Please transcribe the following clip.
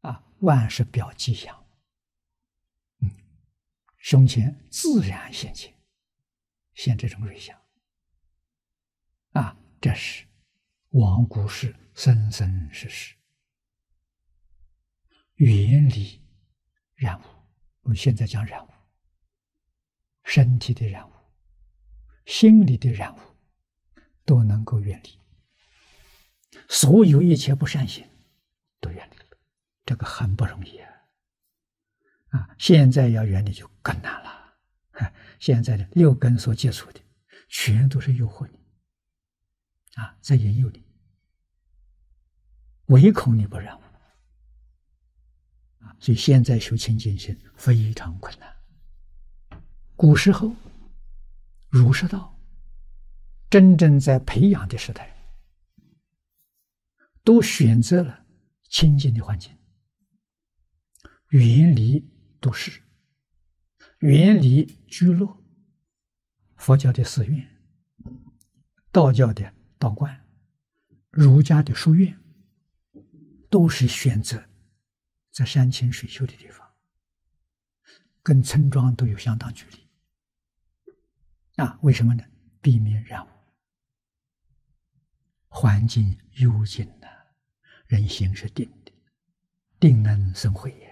啊，万是表吉祥，嗯，胸前自然现前，现这种瑞相，啊，这是往古世生生世世远离染污，我们现在讲染污，身体的染污，心里的染污，都能够远离，所有一切不善行，个很不容易啊！啊，现在要远离就更难了。现在的六根所接触的，全都是诱惑你，啊，在引诱你，唯恐你不染污。所以现在修清净心非常困难。古时候，儒释道真正在培养的时代，都选择了清净的环境，远离都市，远离居落。佛教的寺院，道教的道观，儒家的书院，都是选择。在山清水秀的地方，跟村庄都有相当距离。啊，为什么呢？避免染污，环境幽静的，人心是定的，定能生慧呀。